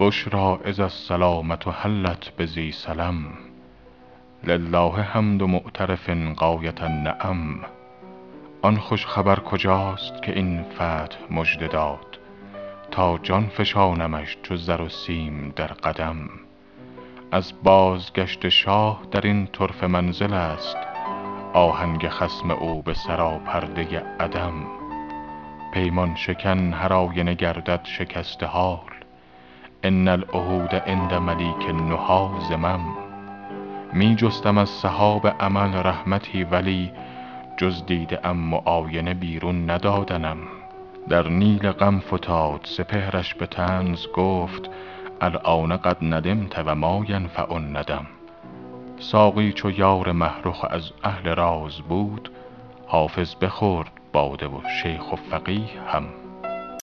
بشری اذا السلامة حلت بذی سلم لله حمد معترف غایة النعم آن خوش خبر کجاست که این فتح مژده داد تا جان فشانمش چو زر و سیم در قدم از بازگشت شاه در این طرفه منزل است آهنگ خصم او به سراپرده عدم. پیمان شکن هر آینه گردد شکسته حال. ان العهود عند ملیک النهی ذمم می جستم از سحاب امل رحمتی ولی جز دیده ام معاینه بیرون ندادنم. در نیل غم فتاد سپهرش به طنز گفت الآن قد ندمت و ما ینفع الندم. ساقی چو یار مه رخ از اهل راز بود حافظ بخورد باده و شیخ و فقیه هم.